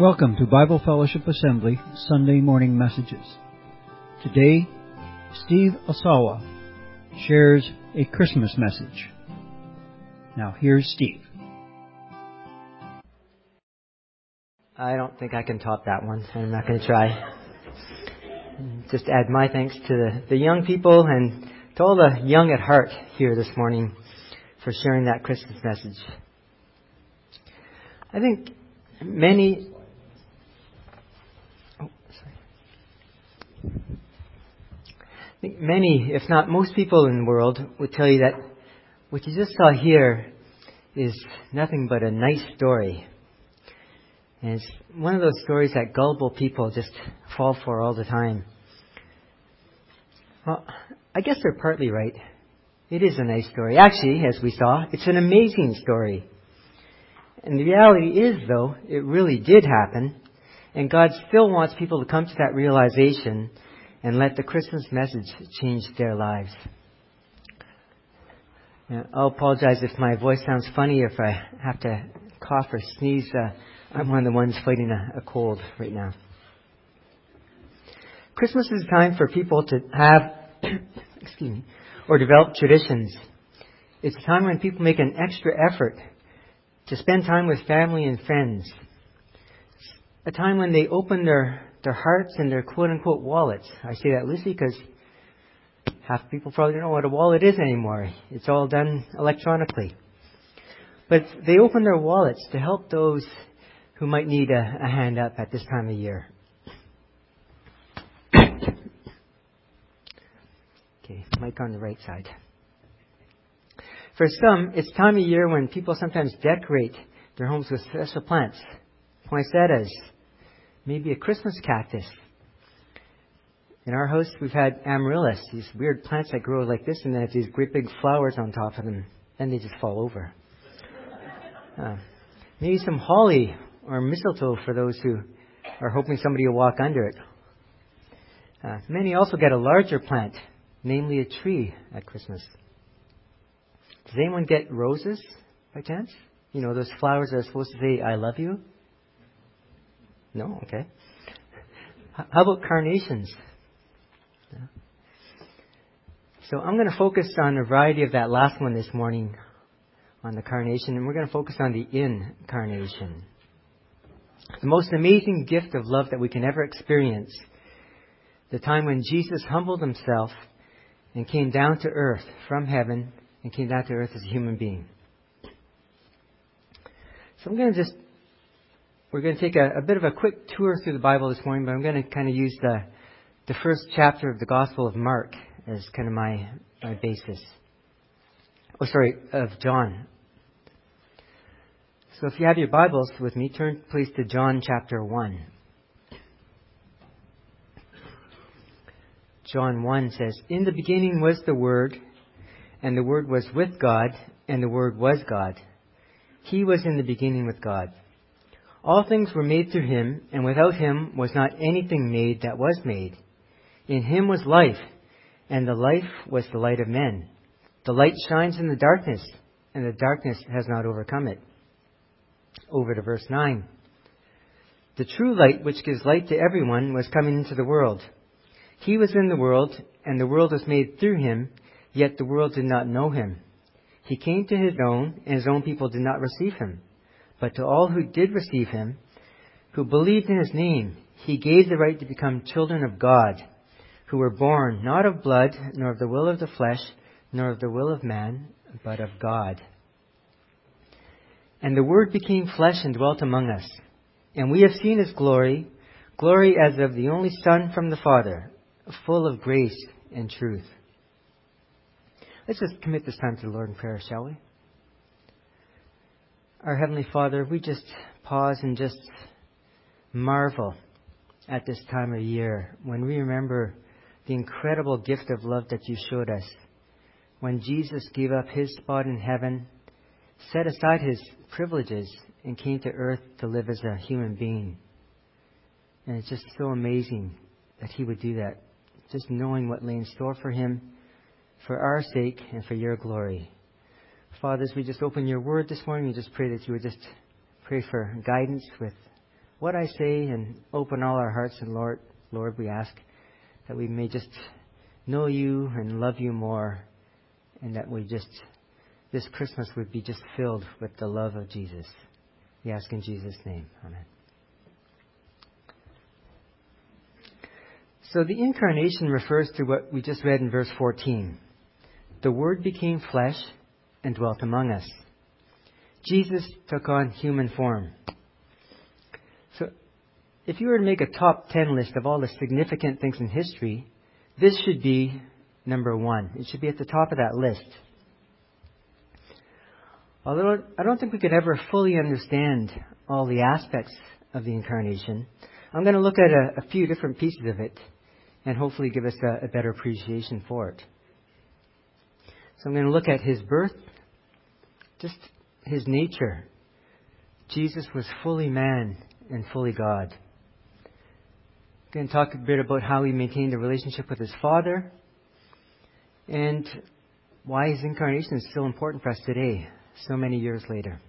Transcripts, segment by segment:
Welcome to Bible Fellowship Assembly Sunday Morning Messages. Today, Steve Asawa shares a Christmas message. Now, here's Steve. I don't think I can top that one. I'm not going to try. Just add my thanks to the, the young people and to all the young at heart here this morning for sharing that Christmas message. I think many. Oh, sorry. I think many, if not most people in the world, would tell you that what you just saw here is nothing but a nice story. And it's one of those stories that gullible people just fall for all the time. Well, I guess they're partly right. It is a nice story. Actually, as we saw, it's an amazing story. And the reality is, though, it really did happen. And God still wants people to come to that realization and let the Christmas message change their lives. Now, I'll apologize if my voice sounds funny, if I have to cough or sneeze. Uh, I'm one of the ones fighting a, a cold right now. Christmas is a time for people to have, excuse me, or develop traditions. It's a time when people make an extra effort to spend time with family and friends. A time when they open their, their hearts and their quote unquote wallets. I say that loosely because half people probably don't know what a wallet is anymore. It's all done electronically. But they open their wallets to help those who might need a, a hand up at this time of year. okay, mic on the right side. For some, it's time of year when people sometimes decorate their homes with special plants, poinsettias, maybe a Christmas cactus. In our house, we've had amaryllis, these weird plants that grow like this, and then have these great big flowers on top of them. and they just fall over. Uh, maybe some holly or mistletoe for those who are hoping somebody will walk under it. Uh, many also get a larger plant, namely a tree at Christmas. Does anyone get roses by chance? You know, those flowers that are supposed to say, I love you? No? Okay. How about carnations? So I'm going to focus on a variety of that last one this morning on the carnation, and we're going to focus on the incarnation. The most amazing gift of love that we can ever experience. The time when Jesus humbled himself and came down to earth from heaven and came down to earth as a human being. So I'm going to just, we're going to take a, a bit of a quick tour through the Bible this morning, but I'm going to kind of use the, the first chapter of the Gospel of Mark as kind of my, my basis. Oh, sorry, of John. So if you have your Bibles with me, turn please to John chapter 1. John 1 says, In the beginning was the Word, and the Word was with God, and the Word was God. He was in the beginning with God. All things were made through him, and without him was not anything made that was made. In him was life, and the life was the light of men. The light shines in the darkness, and the darkness has not overcome it. Over to verse 9. The true light, which gives light to everyone, was coming into the world. He was in the world, and the world was made through him, Yet the world did not know him. He came to his own, and his own people did not receive him. But to all who did receive him, who believed in his name, he gave the right to become children of God, who were born not of blood, nor of the will of the flesh, nor of the will of man, but of God. And the Word became flesh and dwelt among us. And we have seen his glory, glory as of the only Son from the Father, full of grace and truth. Let's just commit this time to the Lord in prayer, shall we? Our Heavenly Father, we just pause and just marvel at this time of year when we remember the incredible gift of love that you showed us. When Jesus gave up his spot in heaven, set aside his privileges, and came to earth to live as a human being. And it's just so amazing that he would do that. Just knowing what lay in store for him for our sake and for your glory. Father, as we just open your word this morning, we just pray that you would just pray for guidance with what I say and open all our hearts. And Lord, Lord, we ask that we may just know you and love you more, and that we just this Christmas would be just filled with the love of Jesus. We ask in Jesus' name. Amen. So the incarnation refers to what we just read in verse 14. The Word became flesh and dwelt among us. Jesus took on human form. So, if you were to make a top 10 list of all the significant things in history, this should be number one. It should be at the top of that list. Although I don't think we could ever fully understand all the aspects of the incarnation, I'm going to look at a, a few different pieces of it and hopefully give us a, a better appreciation for it. So I'm going to look at his birth, just his nature. Jesus was fully man and fully God. I'm going to talk a bit about how he maintained a relationship with his Father and why his incarnation is still important for us today, so many years later.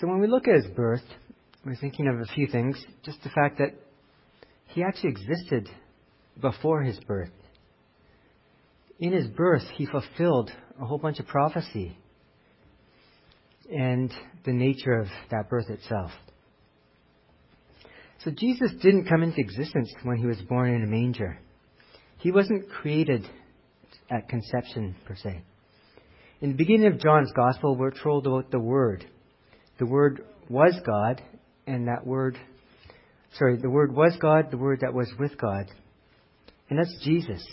So when we look at his birth, we're thinking of a few things. Just the fact that he actually existed before his birth. In his birth, he fulfilled a whole bunch of prophecy and the nature of that birth itself. So Jesus didn't come into existence when he was born in a manger. He wasn't created at conception, per se. In the beginning of John's Gospel, we're told about the Word. The Word was God, and that Word, sorry, the Word was God, the Word that was with God. And that's Jesus.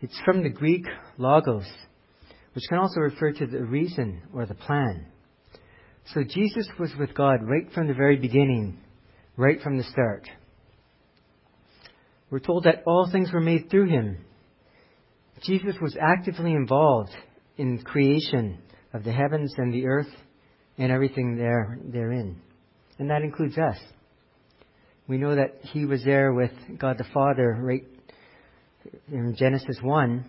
It's from the Greek logos, which can also refer to the reason or the plan. So Jesus was with God right from the very beginning, right from the start. We're told that all things were made through him. Jesus was actively involved in creation of the heavens and the earth and everything there therein. And that includes us. We know that he was there with God the Father right in Genesis 1,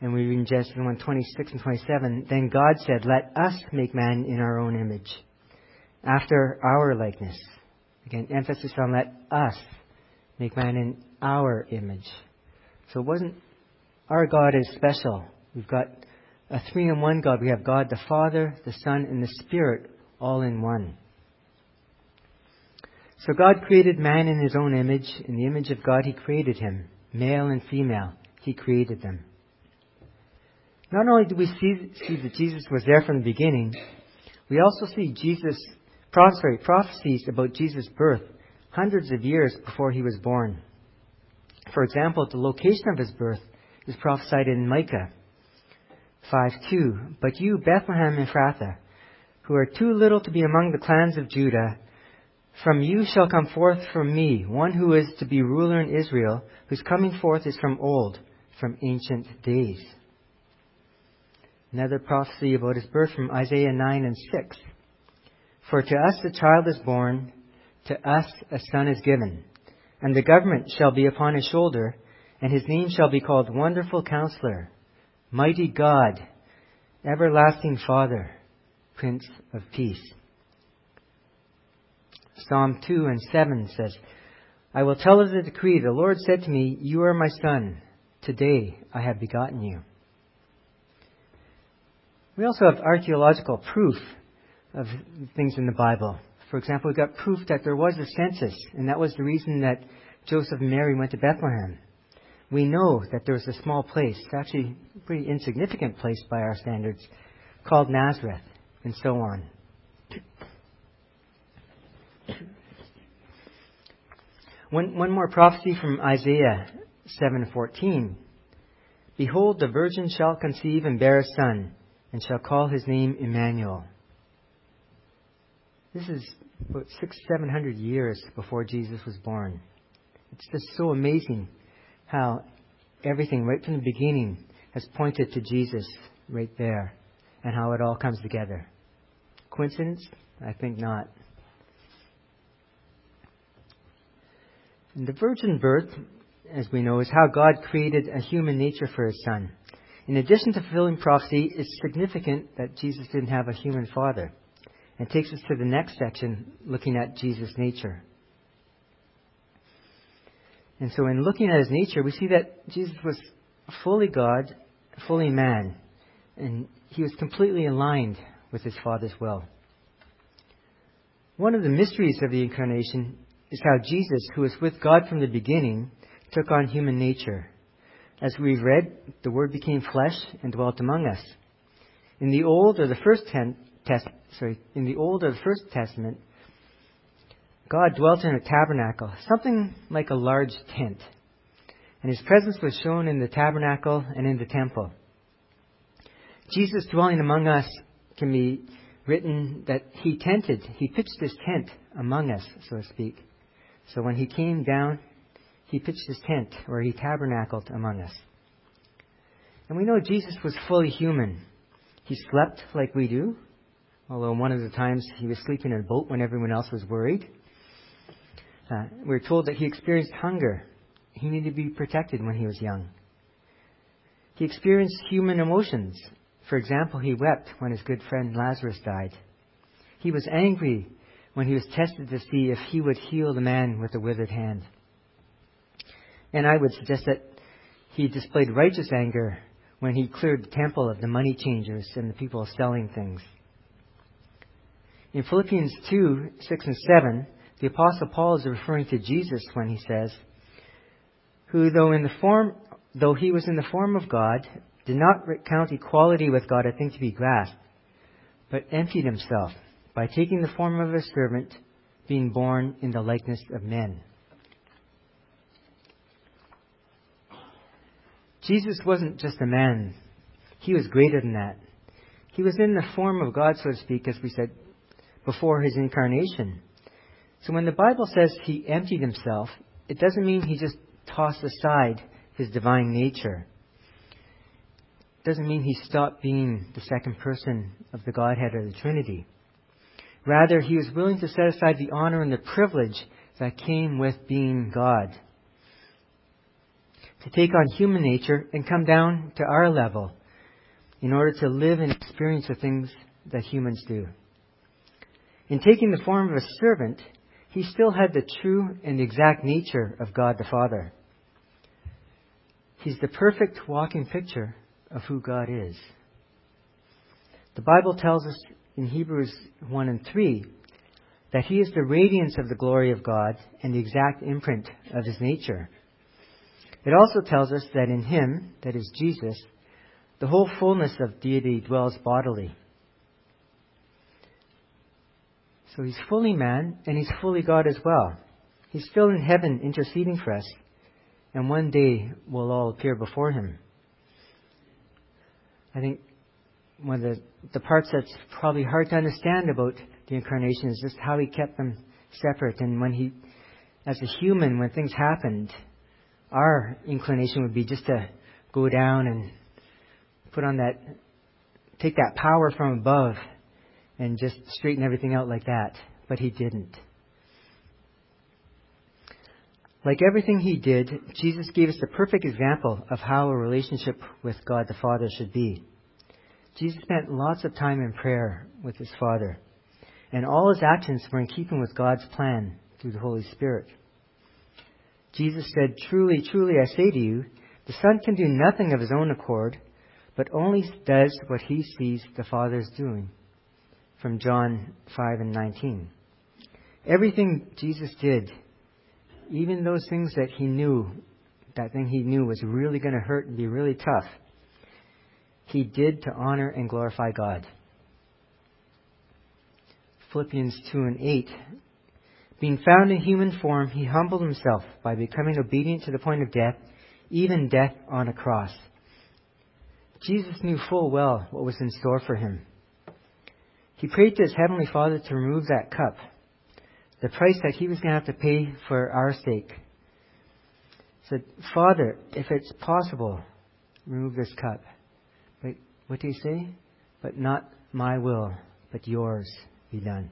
and we read in Genesis 1, 26 and 27, then God said, Let us make man in our own image, after our likeness. Again, emphasis on let us make man in our image. So it wasn't, our God is special. We've got a three in one God. We have God the Father, the Son, and the Spirit all in one. So God created man in his own image. In the image of God, he created him. Male and female, he created them. Not only do we see, see that Jesus was there from the beginning, we also see Jesus, sorry, prophecies about Jesus' birth hundreds of years before he was born. For example, the location of his birth is prophesied in Micah 5:2. But you, Bethlehem Ephrathah, who are too little to be among the clans of Judah, from you shall come forth from me one who is to be ruler in Israel, whose coming forth is from old, from ancient days. Another prophecy about his birth from Isaiah 9 and 6. For to us a child is born, to us a son is given, and the government shall be upon his shoulder, and his name shall be called Wonderful Counselor, Mighty God, Everlasting Father, Prince of Peace. Psalm 2 and 7 says, I will tell of the decree. The Lord said to me, You are my son. Today I have begotten you. We also have archaeological proof of things in the Bible. For example, we've got proof that there was a census, and that was the reason that Joseph and Mary went to Bethlehem. We know that there was a small place, actually a pretty insignificant place by our standards, called Nazareth, and so on. One, one more prophecy from Isaiah 7:14. Behold, the virgin shall conceive and bear a son, and shall call his name Emmanuel. This is about six, seven hundred years before Jesus was born. It's just so amazing how everything right from the beginning has pointed to Jesus right there and how it all comes together. Coincidence? I think not. And the virgin birth, as we know, is how God created a human nature for his son. In addition to fulfilling prophecy, it's significant that Jesus didn't have a human father. And takes us to the next section, looking at Jesus' nature. And so, in looking at his nature, we see that Jesus was fully God, fully man, and he was completely aligned with his Father's will. One of the mysteries of the incarnation is how Jesus, who was with God from the beginning, took on human nature. As we've read, the Word became flesh and dwelt among us. In the Old or the First ten, test, sorry, in the Old or the First Testament, God dwelt in a tabernacle, something like a large tent, and His presence was shown in the tabernacle and in the temple. Jesus dwelling among us can be written that He tented, He pitched His tent among us, so to speak. So when He came down, He pitched His tent, or He tabernacled among us. And we know Jesus was fully human. He slept like we do, although one of the times he was sleeping in a boat when everyone else was worried. Uh, we're told that he experienced hunger. He needed to be protected when he was young. He experienced human emotions. For example, he wept when his good friend Lazarus died. He was angry when he was tested to see if he would heal the man with the withered hand. And I would suggest that he displayed righteous anger when he cleared the temple of the money changers and the people selling things. In Philippians 2 6 and 7, the Apostle Paul is referring to Jesus when he says, Who, though, in the form, though he was in the form of God, did not count equality with God a thing to be grasped, but emptied himself by taking the form of a servant, being born in the likeness of men. Jesus wasn't just a man. He was greater than that. He was in the form of God, so to speak, as we said, before his incarnation. So when the Bible says he emptied himself, it doesn't mean he just tossed aside his divine nature. It doesn't mean he stopped being the second person of the Godhead or the Trinity. Rather, he was willing to set aside the honor and the privilege that came with being God. To take on human nature and come down to our level in order to live and experience the things that humans do. In taking the form of a servant, he still had the true and exact nature of God the Father. He's the perfect walking picture of who God is. The Bible tells us in Hebrews 1 and 3 that he is the radiance of the glory of God and the exact imprint of his nature. It also tells us that in him, that is Jesus, the whole fullness of deity dwells bodily. So he's fully man and he's fully God as well. He's still in heaven interceding for us. And one day we'll all appear before him. I think one of the, the parts that's probably hard to understand about the incarnation is just how he kept them separate. And when he, as a human, when things happened, our inclination would be just to go down and put on that, take that power from above and just straighten everything out like that. But he didn't. Like everything he did, Jesus gave us the perfect example of how a relationship with God the Father should be. Jesus spent lots of time in prayer with his Father, and all his actions were in keeping with God's plan through the Holy Spirit. Jesus said, Truly, truly, I say to you, the Son can do nothing of his own accord, but only does what he sees the Father is doing from John 5 and 19. Everything Jesus did, even those things that he knew, that thing he knew was really going to hurt and be really tough, he did to honor and glorify God. Philippians 2 and 8. Being found in human form, he humbled himself by becoming obedient to the point of death, even death on a cross. Jesus knew full well what was in store for him. He prayed to his heavenly Father to remove that cup, the price that he was going to have to pay for our sake. He said, Father, if it's possible, remove this cup. But what did he say? But not my will, but yours be done.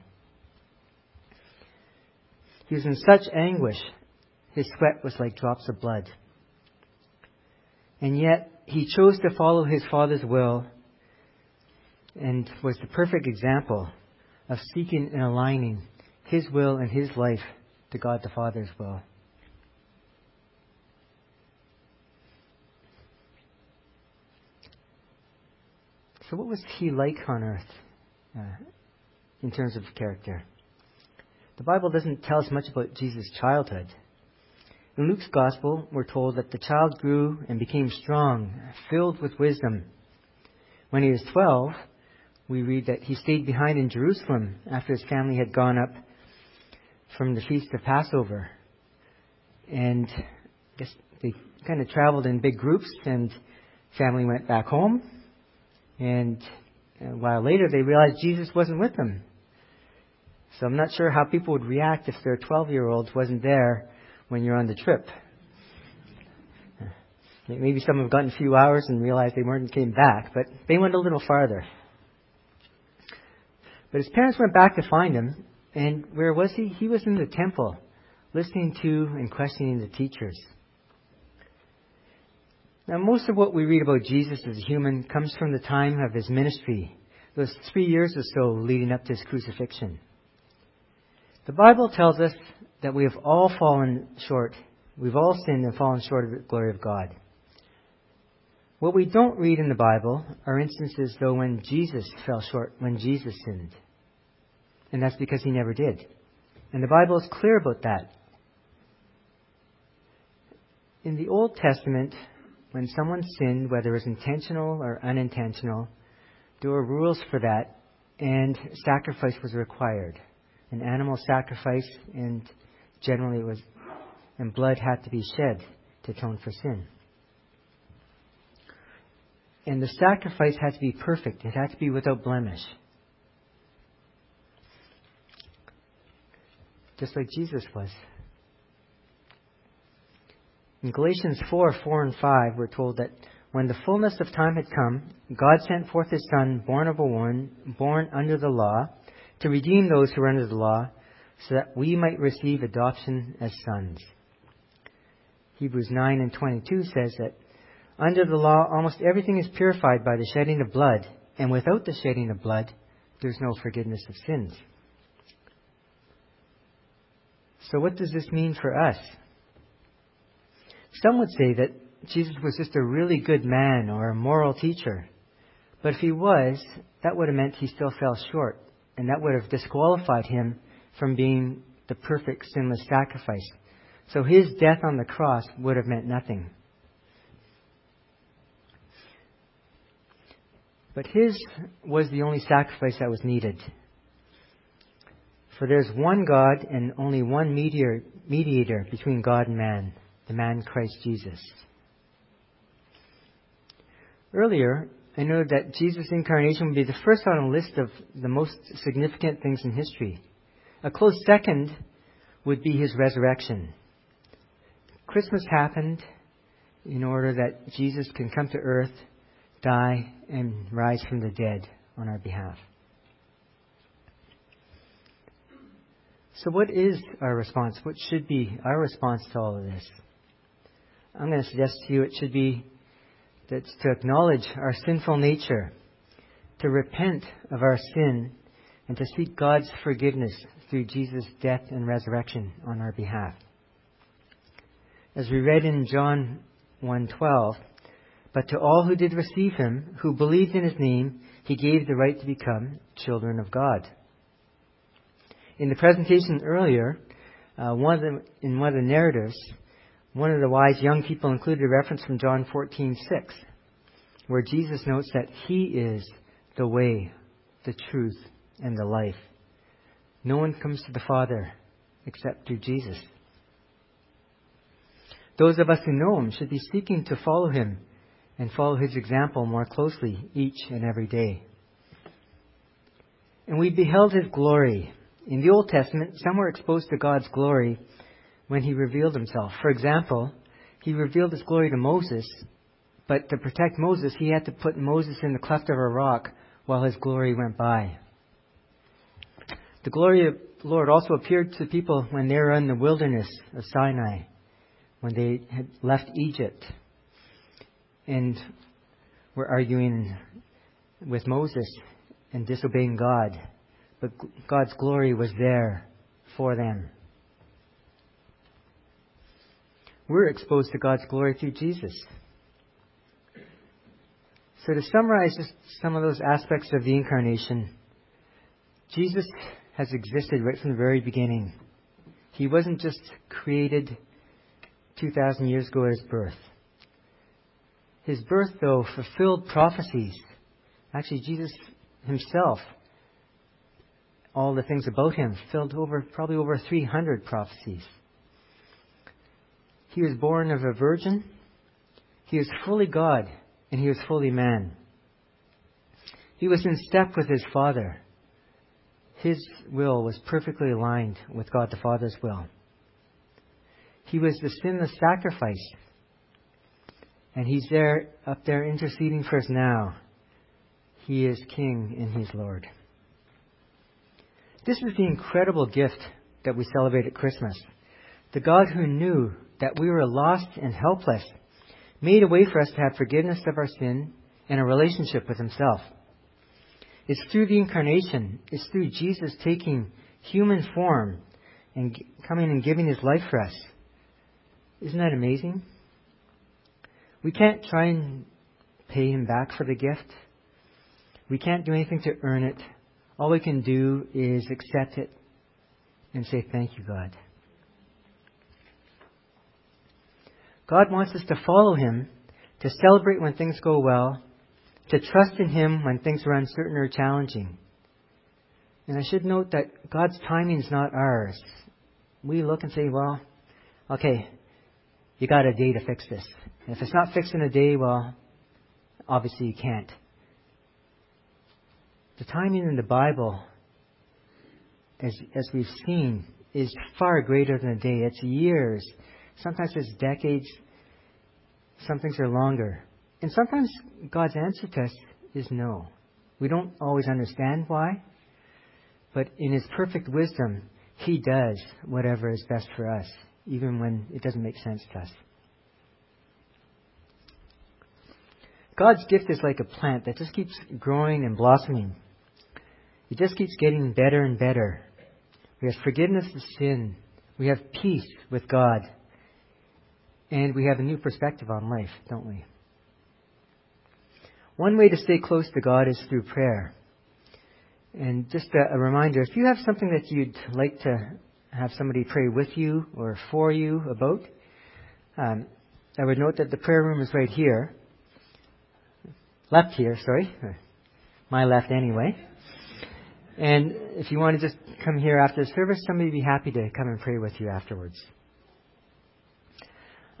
He was in such anguish, his sweat was like drops of blood. And yet, he chose to follow his Father's will and was the perfect example of seeking and aligning his will and his life to God the Father's will. So, what was he like on earth uh, in terms of character? The Bible doesn't tell us much about Jesus' childhood. In Luke's Gospel, we're told that the child grew and became strong, filled with wisdom. When he was 12, we read that he stayed behind in Jerusalem after his family had gone up from the feast of Passover. And I guess they kind of traveled in big groups, and family went back home. And a while later, they realized Jesus wasn't with them. So I'm not sure how people would react if their 12 year old wasn't there when you're on the trip. Maybe some have gotten a few hours and realized they weren't and came back, but they went a little farther. But his parents went back to find him, and where was he? He was in the temple, listening to and questioning the teachers. Now, most of what we read about Jesus as a human comes from the time of his ministry, those three years or so leading up to his crucifixion. The Bible tells us that we have all fallen short. We've all sinned and fallen short of the glory of God. What we don't read in the Bible are instances, though, when Jesus fell short, when Jesus sinned. And that's because he never did. And the Bible is clear about that. In the Old Testament, when someone sinned, whether it was intentional or unintentional, there were rules for that, and sacrifice was required. An animal sacrifice, and generally it was, and blood had to be shed to atone for sin. And the sacrifice had to be perfect. It had to be without blemish. Just like Jesus was. In Galatians 4 4 and 5, we're told that when the fullness of time had come, God sent forth his Son, born of a woman, born under the law, to redeem those who were under the law, so that we might receive adoption as sons. Hebrews 9 and 22 says that under the law, almost everything is purified by the shedding of blood, and without the shedding of blood, there's no forgiveness of sins. So, what does this mean for us? Some would say that Jesus was just a really good man or a moral teacher. But if he was, that would have meant he still fell short, and that would have disqualified him from being the perfect sinless sacrifice. So his death on the cross would have meant nothing. But his was the only sacrifice that was needed. For there's one God and only one mediator, between God and man, the man Christ Jesus. Earlier, I noted that Jesus' incarnation would be the first on a list of the most significant things in history. A close second would be his resurrection. Christmas happened in order that Jesus can come to earth, die, and rise from the dead on our behalf. So, what is our response? What should be our response to all of this? I'm going to suggest to you it should be that to acknowledge our sinful nature, to repent of our sin, and to seek God's forgiveness through Jesus' death and resurrection on our behalf. As we read in John 1:12, but to all who did receive him, who believed in his name, he gave the right to become children of God. In the presentation earlier, uh, one the, in one of the narratives, one of the wise young people included a reference from John 14:6, where Jesus notes that He is the way, the truth, and the life. No one comes to the Father except through Jesus. Those of us who know Him should be seeking to follow Him and follow His example more closely each and every day. And we beheld His glory in the Old Testament, some were exposed to God's glory when He revealed Himself. For example, He revealed His glory to Moses, but to protect Moses, He had to put Moses in the cleft of a rock while His glory went by. The glory of the Lord also appeared to people when they were in the wilderness of Sinai, when they had left Egypt. and were arguing with Moses and disobeying God. But God's glory was there for them. We're exposed to God's glory through Jesus. So to summarize just some of those aspects of the incarnation, Jesus has existed right from the very beginning. He wasn't just created 2,000 years ago at his birth. His birth, though, fulfilled prophecies. Actually, Jesus himself, all the things about him, filled over, probably over 300 prophecies. He was born of a virgin. He was fully God, and he was fully man. He was in step with his Father. His will was perfectly aligned with God the Father's will. He was the sinless sacrifice. And he's there, up there, interceding for us now. He is King and He's Lord. This is the incredible gift that we celebrate at Christmas. The God who knew that we were lost and helpless made a way for us to have forgiveness of our sin and a relationship with Himself. It's through the incarnation, it's through Jesus taking human form and coming and giving His life for us. Isn't that amazing? We can't try and pay Him back for the gift. We can't do anything to earn it. All we can do is accept it and say, Thank you, God. God wants us to follow Him, to celebrate when things go well, to trust in Him when things are uncertain or challenging. And I should note that God's timing is not ours. We look and say, well, okay, you got a day to fix this. And if it's not fixed in a day, well, obviously you can't. The timing in the Bible, as, as we've seen, is far greater than a day. It's years. Sometimes it's decades. Some things are longer. And sometimes God's answer to us is no. We don't always understand why, but in His perfect wisdom, He does whatever is best for us, even when it doesn't make sense to us. God's gift is like a plant that just keeps growing and blossoming. It just keeps getting better and better. We have forgiveness of sin. We have peace with God. And we have a new perspective on life, don't we? One way to stay close to God is through prayer. And just a, a, reminder if you have something that you'd like to have somebody pray with you or for you about, um, I would note that the prayer room is right here. Left here, sorry. My left anyway. And if you want to just come here after the service, somebody would be happy to come and pray with you afterwards.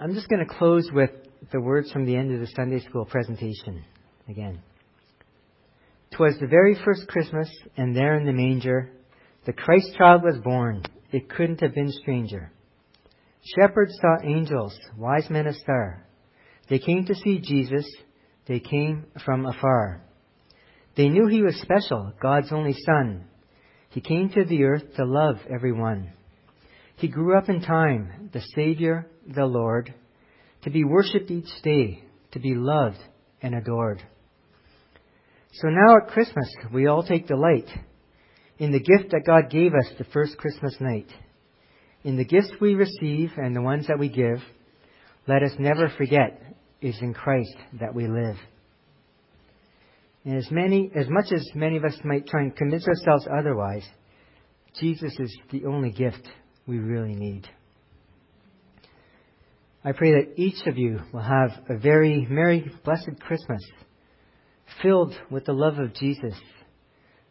I'm just going to close with the words from the end of the Sunday school presentation again. "'Twas the very first Christmas, and there in the manger, the Christ child was born. It couldn't have been stranger. Shepherds saw angels, wise men a star. They came to see Jesus. They came from afar. They knew he was special, God's only son. He came to the earth to love everyone. He grew up in time, the Savior, the Lord, to be worshipped each day, to be loved and adored. So now at Christmas, we all take delight in the gift that God gave us the first Christmas night. In the gifts we receive and the ones that we give, let us never forget it is in Christ that we live. And as many, as much as many of us might try and convince ourselves otherwise, Jesus is the only gift we really need. I pray that each of you will have a very merry, blessed Christmas filled with the love of Jesus,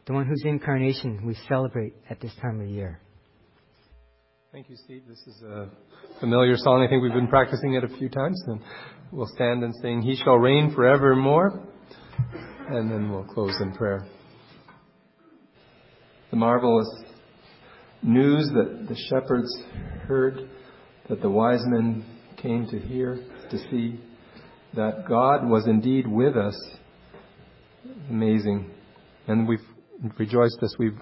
the one whose incarnation we celebrate at this time of year. Thank you, Steve. This is a familiar song. I think we've been practicing it a few times, and we'll stand and sing, He shall reign forevermore, and then we'll close in prayer. The marvelous news that the shepherds heard, that the wise men came to hear, to see, that God was indeed with us amazing. And we've rejoiced as we've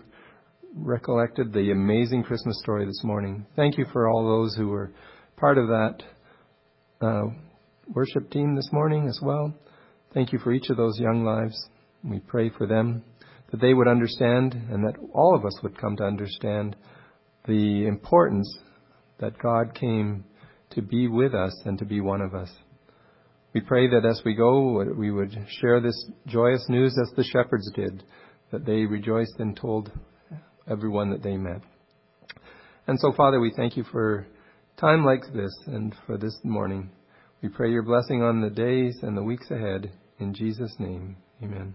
recollected the amazing Christmas story this morning. Thank you for all those who were part of that uh, worship team this morning as well. Thank you for each of those young lives. We pray for them that they would understand and that all of us would come to understand the importance that God came to be with us and to be one of us. We pray that as we go, we would share this joyous news as the shepherds did, that they rejoiced and told everyone that they met. And so, Father, we thank you for time like this and for this morning. We pray your blessing on the days and the weeks ahead. In Jesus' name, amen.